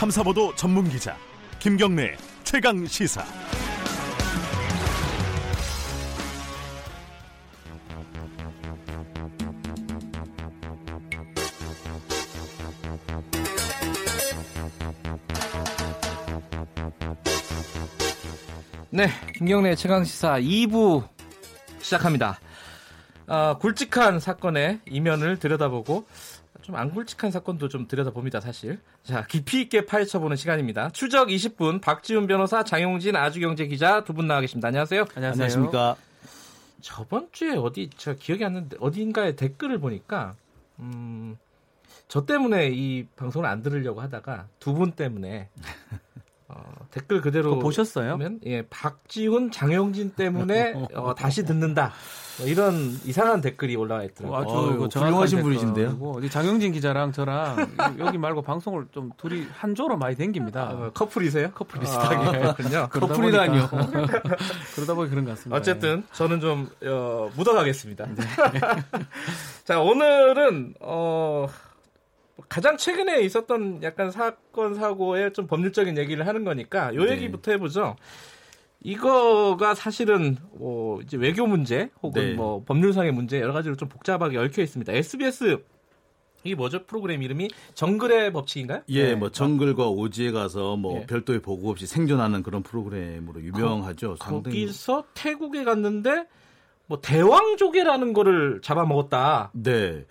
탐사보도 전문 기자 김경래 최강 시사. 네, 김경래 최강 시사 2부 시작합니다. 아, 굵직한 사건의 이면을 들여다보고 좀 안 굵직한 사건도 좀 들여다봅니다, 사실. 자, 깊이 있게 파헤쳐보는 시간입니다. 추적 20분 박지훈 변호사, 장용진 아주경제 기자 두 분 나와 계십니다. 안녕하세요. 안녕하십니까. 저번 주에 어디 저 기억이 안 나는데 어딘가에 댓글을 보니까 음, 저 때문에 이 방송을 안 들으려고 하다가 두 분 때문에 어, 댓글 그대로 보셨어요? 보면, 예, 박지훈, 장영진 때문에 어, 다시 듣는다. 뭐 이런 이상한 댓글이 올라와 있더라고요. 아주 그 정확한 훌륭하신. 분이신데요? 장영진 기자랑 저랑 여기 말고 방송을 좀 둘이 한 조로 많이 댕깁니다. 어, 커플이세요? 커플 비슷하게. 아, 그렇군요. 커플이라니요. 그러다 보니 그런 것 같습니다. 어쨌든 저는 좀 어, 묻어가겠습니다. 자 오늘은 어, 가장 최근에 있었던 약간 사건 사고의 좀 법률적인 얘기를 하는 거니까 요 네. 얘기부터 해보죠. 이거가 사실은 뭐 이제 외교 문제 혹은 네. 뭐 법률상의 문제 여러 가지로 좀 복잡하게 얽혀 있습니다. SBS 이게 뭐죠? 프로그램 이름이 정글의 법칙인가요? 예, 네. 뭐 정글과 오지에 가서 뭐 예. 별도의 보고 없이 생존하는 그런 프로그램으로 유명하죠. 상당히 거기서 태국에 갔는데 뭐 대왕조개라는 거를 잡아먹었다. 네.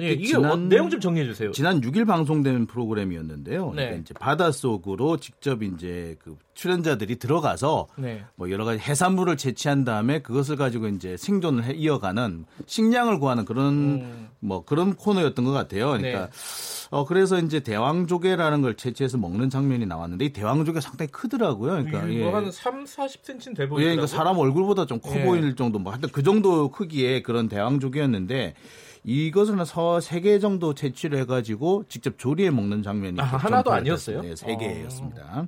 예, 이게 지난- 어, 내용 좀 정리해 주세요. 지난 6일 방송된 프로그램이었는데요. 네. 그러니까 이제 바닷속으로 직접 이제 그 출연자들이 들어가서 네. 뭐 여러 가지 해산물을 채취한 다음에 그것을 가지고 이제 생존을 해 이어가는 식량을 구하는 그런 음. 뭐 그런 코너였던 것 같아요. 그러니까 네. 어 그래서 이제 대왕조개라는 걸 채취해서 먹는 장면이 나왔는데 이 대왕조개가 상당히 크더라고요. 그러니까 예. 한 3, 40cm는 돼 예, 보이더라고요. 그러니까 사람 얼굴보다 좀커 예. 보일 정도, 뭐 하여튼 그 정도 크기의 그런 대왕조개였는데 이것을 한세 개 정도 채취를 해가지고 직접 조리해 먹는 장면이 아, 좀 하나도. 아니었어요? 네, 세 어. 개였습니다.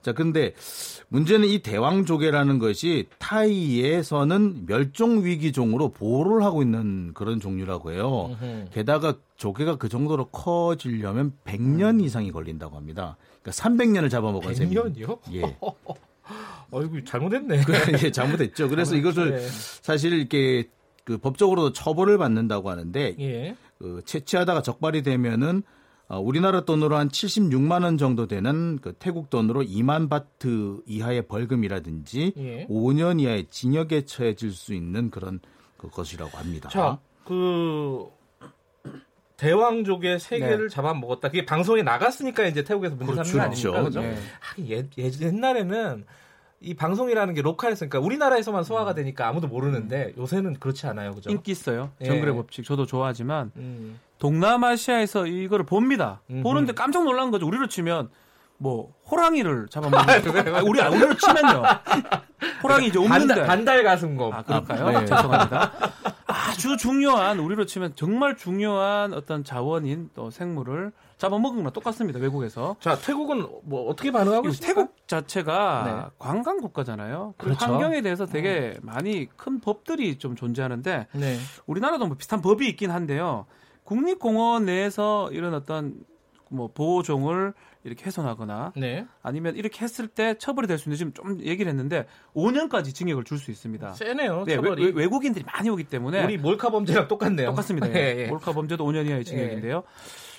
자, 근데 문제는 이 대왕조개라는 것이 타이에서는 멸종 위기종으로 보호를 하고 있는 그런 종류라고 해요. 게다가 조개가 그 정도로 커지려면 100년 이상이 걸린다고 합니다. 그러니까 300년을 잡아먹은 셈입니다. 100년이요? 예. 어이구 잘못했네. 예, 잘못했죠. 그래서 이것을 네. 사실 이렇게 그 법적으로도 처벌을 받는다고 하는데 예. 그 채취하다가 적발이 되면은 어, 우리나라 돈으로 한 76만 원 정도 되는 그 태국 돈으로 2만 바트 이하의 벌금이라든지 예. 5년 이하의 징역에 처해질 수 있는 그런 그것이라고 합니다. 자, 그 대왕조개 세 네. 잡아먹었다. 그게 방송에 나갔으니까 이제 태국에서 문제 삼는 거 그렇죠. 아닙니까? 그죠? 네. 하긴 예, 예, 옛날에는 이 방송이라는 게 로컬했으니까 우리나라에서만 소화가 되니까 아무도 모르는데 요새는 그렇지 않아요. 그죠? 인기 있어요. 예. 정글의 법칙 저도 좋아하지만 음. 동남아시아에서 이거를 봅니다. 음흠. 보는데 깜짝 놀란 거죠. 우리로 치면 뭐 호랑이를 잡아먹는 아, 우리 우리로 치면요. 호랑이 이제 없는데 반달, 반달 가슴곰. 아, 그럴까요? 아, 네. 죄송합니다. 아주 중요한 우리로 치면 정말 중요한 어떤 자원인 또 생물을 잡아먹은 거랑 똑같습니다. 외국에서. 자, 태국은 뭐 어떻게 반응하고 있습니까? 태국 자체가 네. 관광 국가잖아요. 그리고 그렇죠. 환경에 대해서 되게 많이 큰 법들이 좀 존재하는데 네. 우리나라도 뭐 비슷한 법이 있긴 한데요. 국립공원 내에서 이런 어떤 뭐 보호종을 이렇게 훼손하거나 네. 아니면 이렇게 했을 때 처벌이 될 수 있는 지금 좀 얘기를 했는데 5년까지 징역을 줄 수 있습니다. 세네요. 네, 처벌이. 외, 국인들이 많이 오기 때문에 우리 몰카 범죄랑 똑같네요. 똑같습니다. 예, 예. 몰카 범죄도 5년 이하의 징역인데요.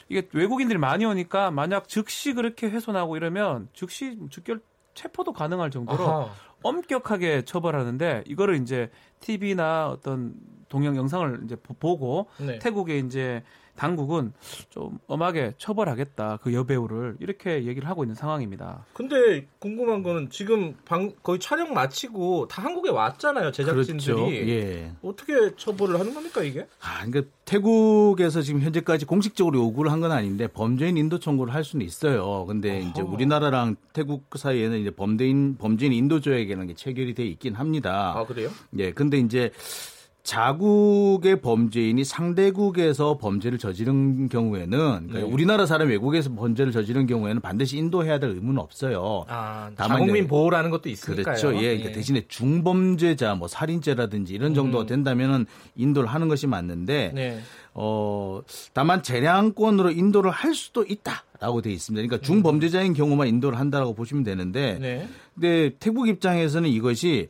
이게 외국인들이 많이 오니까 만약 즉시 그렇게 훼손하고 이러면 즉시 즉결 체포도 가능할 정도로 아하. 엄격하게 처벌하는데 이거를 이제 TV나 어떤 동영 영상을 이제 보- 보고 네. 태국의 이제 당국은 좀 엄하게 처벌하겠다 그 여배우를 이렇게 얘기를 하고 있는 상황입니다. 근데 궁금한 거는 지금 방, 거의 촬영 마치고 다 한국에 왔잖아요. 제작진들이. 그렇죠. 예. 어떻게 처벌을 하는 겁니까 이게? 아, 그러니까 태국에서 지금 현재까지 공식적으로 요구를 한 건 아닌데 범죄인 인도 청구를 할 수는 있어요. 근데 이제 어허. 우리나라랑 태국 사이에는 이제 범죄인 범죄인 인도 조약이라는 게 체결이 돼 있긴 합니다. 아 그래요? 예. 근데 이제 자국의 범죄인이 상대국에서 범죄를 저지른 경우에는 그러니까 네. 우리나라 사람 외국에서 범죄를 저지른 경우에는 반드시 인도해야 될 의무는 없어요. 아 다만 자국민 보호라는 것도 있으니까요. 그렇죠. 예. 그러니까 대신에 중범죄자, 뭐 살인죄라든지 이런 정도가 음. 된다면은 인도를 하는 것이 맞는데 네. 어 다만 재량권으로 인도를 할 수도 있다라고 돼 있습니다. 그러니까 중범죄자인 경우만 인도를 한다라고 보시면 되는데 네. 근데 태국 입장에서는 이것이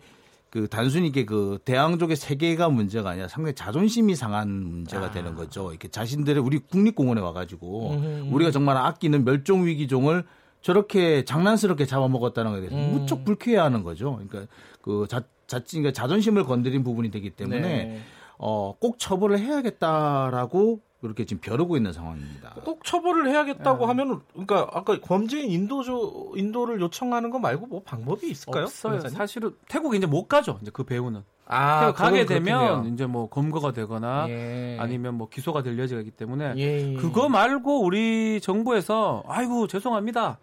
그 단순히 이게 그 대왕족의 세계가 문제가 아니라 상당히 자존심이 상한 문제가 아. 되는 거죠. 이렇게 자신들의 우리 국립공원에 와가지고 음흠. 우리가 정말 아끼는 멸종 위기종을 저렇게 장난스럽게 잡아먹었다는 것에 대해서 음. 무척 불쾌해하는 거죠. 그러니까 그 자, 자, 그러니까 자존심을 건드린 부분이 되기 때문에 네. 어, 꼭 처벌을 해야겠다라고 그렇게 지금 벼르고 있는 상황입니다. 꼭 처벌을 해야겠다고 네. 하면은 그러니까 아까 범죄인 인도조 인도를 요청하는 거 말고 뭐 방법이 있을까요? 없어요. 변호사님? 사실은 태국에 이제 못 가죠. 이제 그 배우는 아, 태국 가게 되면 그렇군요. 이제 뭐 검거가 되거나 예. 아니면 뭐 기소가 될 여지가 있기 때문에 예. 그거 말고 우리 정부에서 아이고 죄송합니다.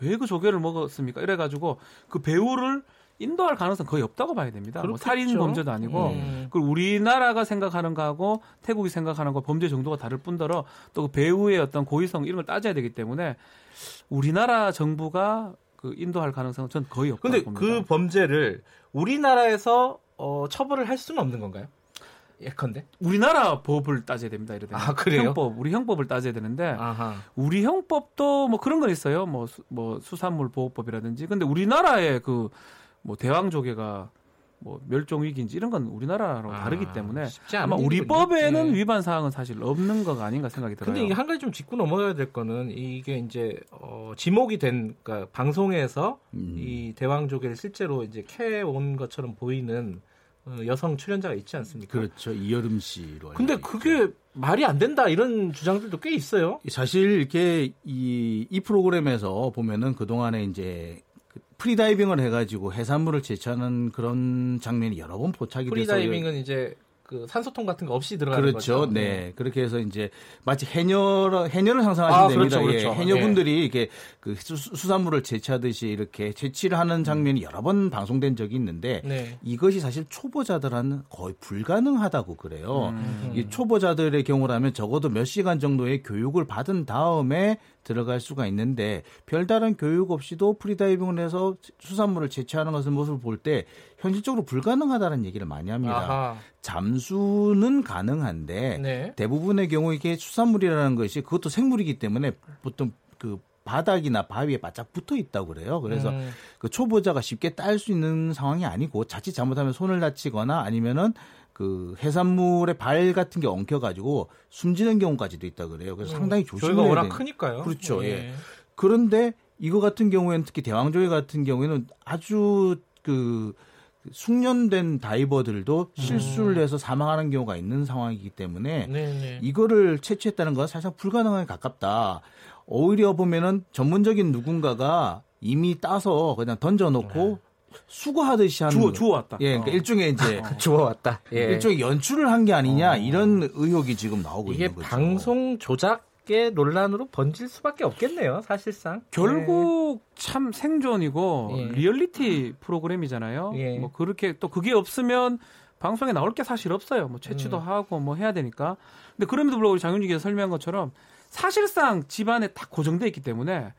왜 그 조개를 먹었습니까? 이래 가지고 그 배우를 인도할 가능성 거의 없다고 봐야 됩니다. 뭐 그렇겠죠. 살인 범죄도 아니고 음. 그리고 우리나라가 생각하는 거하고 태국이 생각하는 거 범죄 정도가 다를 뿐더러 또 그 배우의 어떤 고의성 이런 걸 따져야 되기 때문에 우리나라 정부가 그 인도할 가능성은 전 거의 없다고 근데 봅니다. 그 범죄를 우리나라에서 어, 처벌을 할 수는 없는 건가요? 예컨대. 우리나라 법을 따져야 됩니다. 이래 되면. 아, 그래요? 형법, 우리 형법을 따져야 되는데 아하. 우리 형법도 뭐 그런 건 있어요. 뭐, 수, 뭐 수산물 보호법이라든지. 근데 우리나라의 그 뭐 대왕 조개가 뭐 멸종 위기인지 이런 건 우리나라로 아, 다르기 때문에 아마 우리. 법에는 예. 위반 사항은 사실 없는 거가 아닌가 생각이 들어요. 근데 이게 한 가지 좀 짚고 넘어가야 될 거는 이게 이제 어, 지목이 된 그러니까 방송에서 음. 이 대왕조개를 실제로 이제 캐 온 것처럼 보이는 어, 여성 출연자가 있지 않습니까? 그렇죠. 이열음 씨로. 근데 있죠. 그게 말이 안 된다 이런 주장들도 꽤 있어요. 사실 이렇게 이, 이 프로그램에서 보면은 그동안에 이제 그 freediving을 해가지고 해산물을 채취하는 그런 장면이 여러 번 포착이 돼서 freediving은 이제 그 산소통 같은 거 없이 들어가는 그렇죠. 거죠. 네. 그렇게 해서 이제 마치 해녀 해녀를 상상하시면 아, 됩니다. 그렇죠, 예. 그렇죠. 해녀분들이 이렇게 그 수, 수산물을 제치하듯이 이렇게 제치를 하는 장면이 여러 번 방송된 적이 있는데 네. 이것이 사실 초보자들한테는 거의 불가능하다고 그래요. 음. 이 초보자들의 경우라면 적어도 몇 시간 정도의 교육을 받은 다음에 들어갈 수가 있는데 별다른 교육 없이도 프리다이빙을 해서 수산물을 제치하는 것을 모습을 볼 때 현실적으로 불가능하다는 얘기를 많이 합니다. 아하. 잠수는 가능한데 네. 대부분의 경우 이게 수산물이라는 것이 그것도 생물이기 때문에 보통 그 바닥이나 바위에 바짝 붙어 있다고 그래요. 그래서 음. 그 초보자가 쉽게 딸 수 있는 상황이 아니고 자칫 잘못하면 손을 다치거나 아니면은 그 해산물의 발 같은 게 엉켜 가지고 숨지는 경우까지도 있다 그래요. 그래서 상당히 저희가 조심해야 워낙 돼. 크니까요. 그렇죠, 예. 그런데 이거 같은 경우에는 특히 대왕조개 같은 경우에는 아주 그 숙련된 다이버들도 실수를 해서 사망하는 경우가 있는 상황이기 때문에 네네. 이거를 채취했다는 건 사실상 불가능하게 가깝다. 오히려 보면은 전문적인 누군가가 이미 따서 그냥 던져놓고 수거하듯이 하는 주워 거. 주워 왔다. 예, 그러니까 일종의 이제 주워왔다. 예. 일종의 연출을 한 게 아니냐 이런 의혹이 지금 나오고 이게 있는 거죠. 방송 조작 의 논란으로 번질 수밖에 없겠네요, 사실상. 결국 참 생존이고 예. 리얼리티 프로그램이잖아요. 예. 뭐 그렇게 또 그게 없으면 방송에 나올 게 사실 없어요. 뭐 채취도 음. 하고 뭐 해야 되니까. 근데 그럼에도 불구하고 기자 설명한 것처럼 사실상 집안에 딱 고정돼 있기 때문에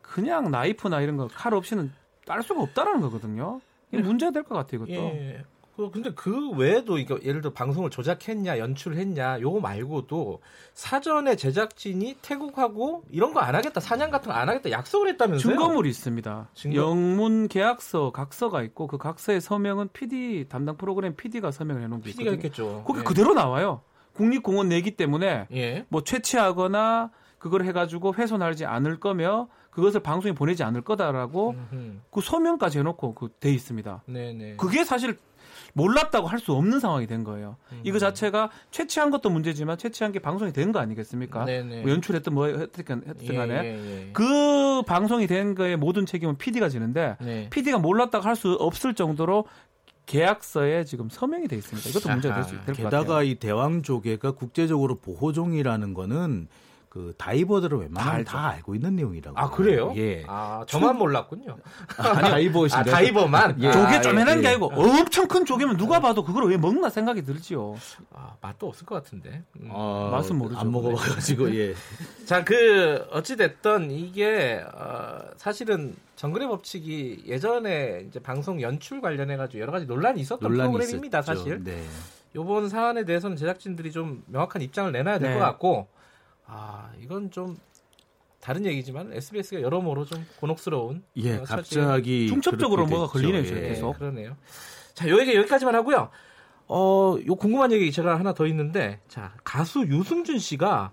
그냥 나이프나 이런 거 칼 없이는 딸 수가 없다라는 거거든요. 이게 문제가 될 것 같아요, 이것도. 예. 그 근데 그 외에도 이거 예를 들어 방송을 조작했냐 연출했냐 요거 말고도 사전에 제작진이 태국하고 이런 거 안 하겠다 사냥 같은 거 안 하겠다 약속을 했다면서요? 증거물이 있습니다. 증거? 영문 계약서 각서가 있고 그 각서의 서명은 PD 담당 프로그램 PD가 서명을 해놓은 게 PD가 있거든요. 했겠죠. 거기 예. 그대로 나와요. 국립공원 내기 때문에 예. 뭐 채취하거나 그걸 해가지고 훼손하지 않을 거며 그것을 방송에 보내지 않을 거다라고 음흠. 그 서명까지 해놓고 그 돼 있습니다. 네네. 그게 사실 몰랐다고 할 수 없는 상황이 된 거예요. 음. 이거 자체가 채취한 것도 문제지만 채취한 게 방송이 된 거 아니겠습니까? 네네. 뭐 연출했든 뭐 했든 했든 간에 예, 예, 예. 그 방송이 된 거에 모든 책임은 PD가 지는데 네. PD가 몰랐다고 할 수 없을 정도로 계약서에 지금 서명이 돼 있습니다. 이것도 문제가 될수 아하. 있을 것 같아요. 게다가 이 대왕 조개가 국제적으로 보호종이라는 거는 그 다이버들은 웬만하면 다 다, 알고 있는 내용이라고. 아 그래요? 예. 아 저만 몰랐군요. 다이버신가? 아 다이버만. 예. 조개 아, 쪼매난 예. 게 아니고 엄청 큰 조개면 누가 봐도 그걸 왜 먹나 생각이 들지요. 아, 맛도 없을 것 같은데. 음. 어, 맛은 모르죠. 안 먹어봐가지고 예. 자, 그 어찌 됐던 이게 어, 사실은 정글의 법칙이 예전에 이제 방송 연출 관련해 가지고 여러 가지 논란이 있었던 논란이 프로그램입니다, 있었죠. 사실. 네. 이번 사안에 대해서는 제작진들이 좀 명확한 입장을 내놔야 될 네. 것 같고 아 이건 좀 다른 얘기지만 SBS가 여러모로 좀 곤혹스러운 예, 어, 갑자기 중첩적으로 뭐가. 걸리네요, 예. 계속. 그러네요. 자, 요 얘기 여기까지만 하고요. 어, 요 궁금한 얘기 제가 하나 더 있는데, 자, 가수 유승준 씨가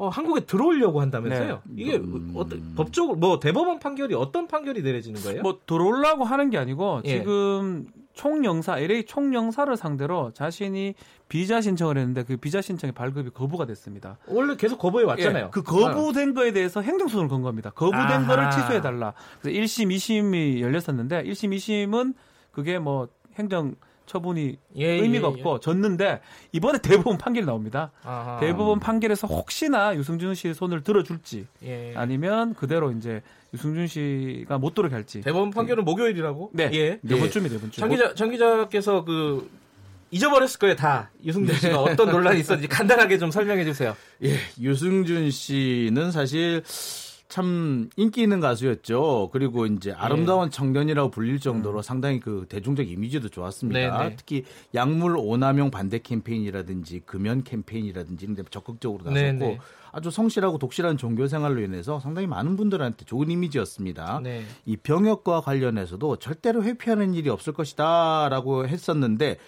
어, 한국에 들어오려고 한다면서요? 이게 음. 어떤 법적으로 뭐 대법원 판결이 어떤 판결이 내려지는 거예요? 뭐 들어오려고 하는 게 아니고 예. 지금 총영사 LA 총영사를 상대로 자신이 비자 신청을 했는데 그 비자 신청의 발급이 거부가 됐습니다. 원래 계속 거부해 왔잖아요. 예, 그 거부된 거에 대해서 행정소송을 건 겁니다. 거부된 아하. 거를 취소해 달라. 그래서 1심, 2심이 열렸었는데 1심, 2심은 그게 뭐 행정 처분이 예, 의미가 예, 예. 없고 졌는데 이번에 대법원 판결이 나옵니다. 아하. 대법원 판결에서 혹시나 유승준 씨의 손을 들어줄지 예. 아니면 그대로 이제 유승준 씨가 못 들어게 할지. 대법원 판결은 목요일이라고? 네. 예. 이번 주입니다. 이번 주. 장 기자, 장 기자께서 그 잊어버렸을 거예요, 다. 유승준 씨가 어떤 논란이 있었는지 간단하게 좀 설명해 주세요. 예, 유승준 씨는 사실 참 인기 있는 가수였죠. 그리고 이제 아름다운 청년이라고 불릴 정도로 상당히 그 대중적 이미지도 좋았습니다. 네, 네. 특히 약물 오남용 반대 캠페인이라든지 금연 캠페인이라든지 이런 데 적극적으로 나섰고 네, 네. 아주 성실하고 독실한 종교 생활로 인해서 상당히 많은 분들한테 좋은 이미지였습니다. 네. 이 병역과 관련해서도 절대로 회피하는 일이 없을 것이다라고 했었는데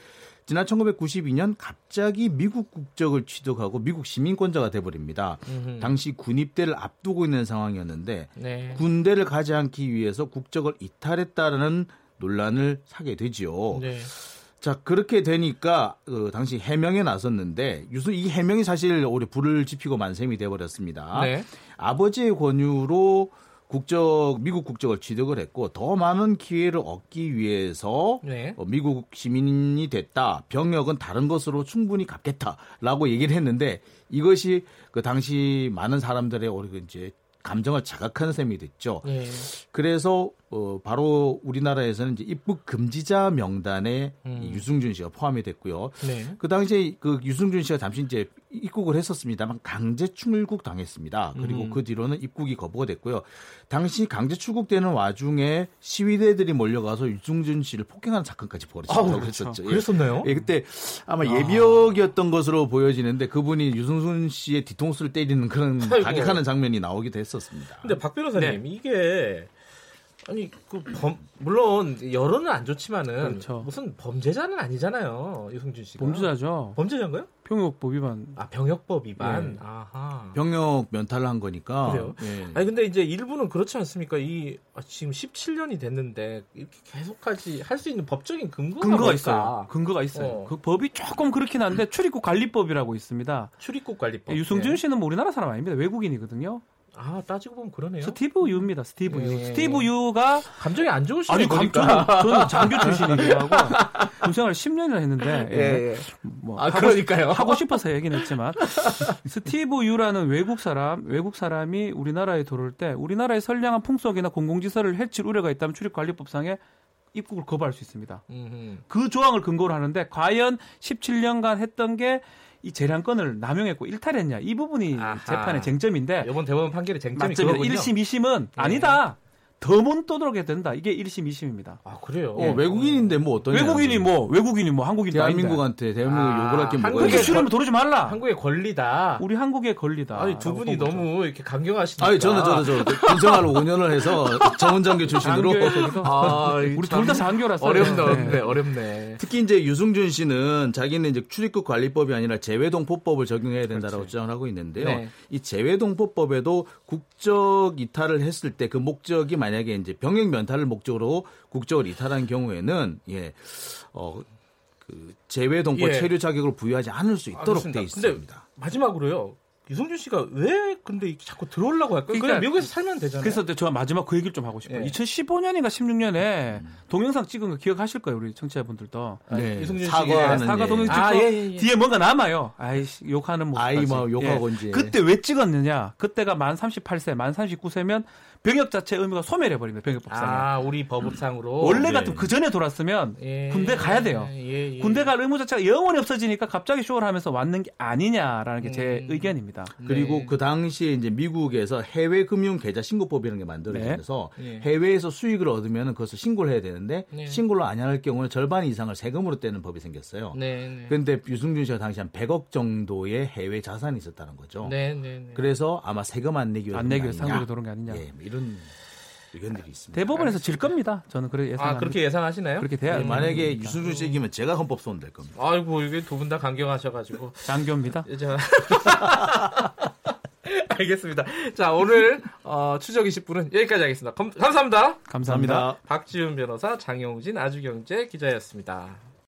지난 1992년 갑자기 미국 국적을 취득하고 미국 시민권자가 돼버립니다. 음흠. 당시 군입대를 앞두고 있는 상황이었는데 네. 군대를 가지 않기 위해서 국적을 이탈했다라는 논란을 사게 되지요. 네. 자 그렇게 되니까 그 당시 해명에 나섰는데 유수 이 해명이 사실 오히려 불을 지피고 만셈이 돼버렸습니다. 네. 아버지의 권유로 국적 미국 국적을 취득을 했고 더 많은 기회를 얻기 위해서 네. 어, 미국 시민이 됐다. 병역은 다른 것으로 충분히 갚겠다라고 얘기를 했는데 이것이 그 당시 많은 사람들의 오히려 이제 감정을 자극하는 셈이 됐죠. 예. 그래서 어, 바로 우리나라에서는 이제 입국 금지자 명단에 음. 이 유승준 씨가 포함이 됐고요. 네. 그 당시에 그 유승준 씨가 잠시 이제 입국을 했었습니다만 강제 출국 당했습니다. 그리고 음. 그 뒤로는 입국이 거부가 됐고요. 당시 강제 출국되는 와중에 시위대들이 몰려가서 유승준 씨를 폭행하는 사건까지 벌어졌다고 아우, 그랬었죠. 예. 그랬었나요? 예, 그때 아마 예비역이었던 것으로 보여지는데 그분이 유승준 씨의 뒤통수를 때리는 그런 아이고. 가격하는 장면이 나오기도 했었습니다. 근데 박 변호사님 네. 이게 아니 그 범, 물론 여론은 안 좋지만은 그렇죠. 무슨 범죄자는 아니잖아요 유승준 씨가 범죄자죠. 범죄자인가요? 병역법 위반. 아 병역법 위반 네. 아하 병역 면탈을 한 거니까. 그래요? 예. 아니 근데 이제 일부는 그렇지 않습니까? 이 아, 지금 17년이 됐는데 이렇게 계속까지 할 수 있는 법적인 근거가 근거가? 있어요. 근거가 있어요. 어. 그 법이 조금 그렇긴 한데 출입국 관리법이라고 있습니다. 출입국 관리법. 유승준 네. 씨는 뭐 우리나라 사람 아닙니다. 외국인이거든요. 아 따지고 보면 그러네요. 스티브 유입니다. 스티브 유. 예. 스티브 유가 감정이 안 좋으시네 아니. 감정은 저는 장교 출신이기도 하고 군생활 10년이나 했는데 예. 예, 예. 뭐 아 하고, 그러니까요. 하고 싶어서 얘기는 했지만 스티브 유라는 외국 사람 외국 사람이 우리나라에 들어올 때 우리나라의 선량한 풍속이나 공공지서를 해칠 우려가 있다면 출입관리법상에 입국을 거부할 수 있습니다. 음흠. 그 조항을 근거로 하는데 과연 17년간 했던 게 이 재량권을 남용했고 일탈했냐 이 부분이 아하. 재판의 쟁점인데 이번 대법원 판결의 쟁점이. 그거군요. 1심, 2심은 아니다. 더못 떠들게 된다. 이게 1심, 2심입니다. 아 그래요. 어, 외국인인데 뭐 어떤 외국인이 뭐 외국인이 뭐 한국인 대한민국한테 대한민국 아, 욕을 할 게 뭐가 한국에 그렇게 있어요? 수렴을 도르지 말라. 한국의 권리다. 우리 한국의 권리다. 아니 두 분이. 너무 이렇게 강경하시니까. 아니 저는 저는 저 군생활 5년을 해서 전문장교 출신으로 아, 우리 둘 다 장교라서 어렵네, 네. 어렵네, 어렵네. 특히 이제 유승준 씨는 자기는 이제 출입국 관리법이 아니라 재외동포법을 적용해야 된다라고 주장을 하고 있는데요. 네. 이 재외동포법에도 국적 이탈을 했을 때 그 목적이 만약 에 이제 병역 면탈을 목적으로 국적을 이탈한 경우에는 예. 어, 그 재외동포 예. 체류 자격을 부여하지 않을 수 있도록. 돼 근데 있습니다. 마지막으로요. 유승준 씨가 왜 근데 이렇게 자꾸 들어오려고 할까요? 그냥 그러니까 미국에서 살면 되잖아요. 그래서 저 마지막 그 얘기를 좀 하고 싶어요. 예. 2015년인가 16년에 동영상 찍은 거 기억하실 거예요, 우리 청취자분들도. 네. 유승준 사과하는 씨가 사과 예. 동영상 아, 찍고 예, 예, 예. 뒤에 뭔가 남아요. 아이씨 욕하는 모습. 아이 뭐 욕하고 이제 그때 왜 찍었느냐? 그때가 만 38세, 만 39세면 병역 자체 의무가 소멸해 버립니다. 병역법상에. 아, 우리 법상으로 원래 네. 같으면 그 전에 돌았으면 예. 군대 가야 돼요. 예, 예. 군대 갈 의무 자체가 영원히 없어지니까 갑자기 쇼를 하면서 왔는 게 아니냐라는 게제 음. 의견입니다. 맞습니다. 그리고 네. 그 당시에 이제 미국에서 해외 금융 계좌 신고법이라는 게 만들어져서 네. 해외에서 수익을 얻으면 그것을 신고를 해야 되는데 네. 신고를 안 할 경우에 절반 이상을 세금으로 떼는 법이 생겼어요. 네, 네. 그런데 유승준 씨가 당시 한 100억 정도의 해외 자산이 있었다는 거죠. 네, 네, 네. 그래서 아마 세금 안 내기 위해서 안 내기 위해서 아니냐. 도는 게 아니냐. 예, 뭐 이런 의견들이 있습니다. 대법원에서 질 겁니다. 저는 그렇게 예상합니다. 아, 그렇게 예상하시나요? 그렇게 돼야 예, 만약에 됩니다. 유승준 씨 이기면 제가 헌법 소원 될 겁니다. 아이고, 이게 두 분 다 강경하셔가지고. 장교입니다. 자. 알겠습니다. 자, 오늘, 어, 추적 20분은 여기까지 하겠습니다. 감, 감사합니다. 감사합니다. 박지훈 변호사, 장영진 아주경제 기자였습니다.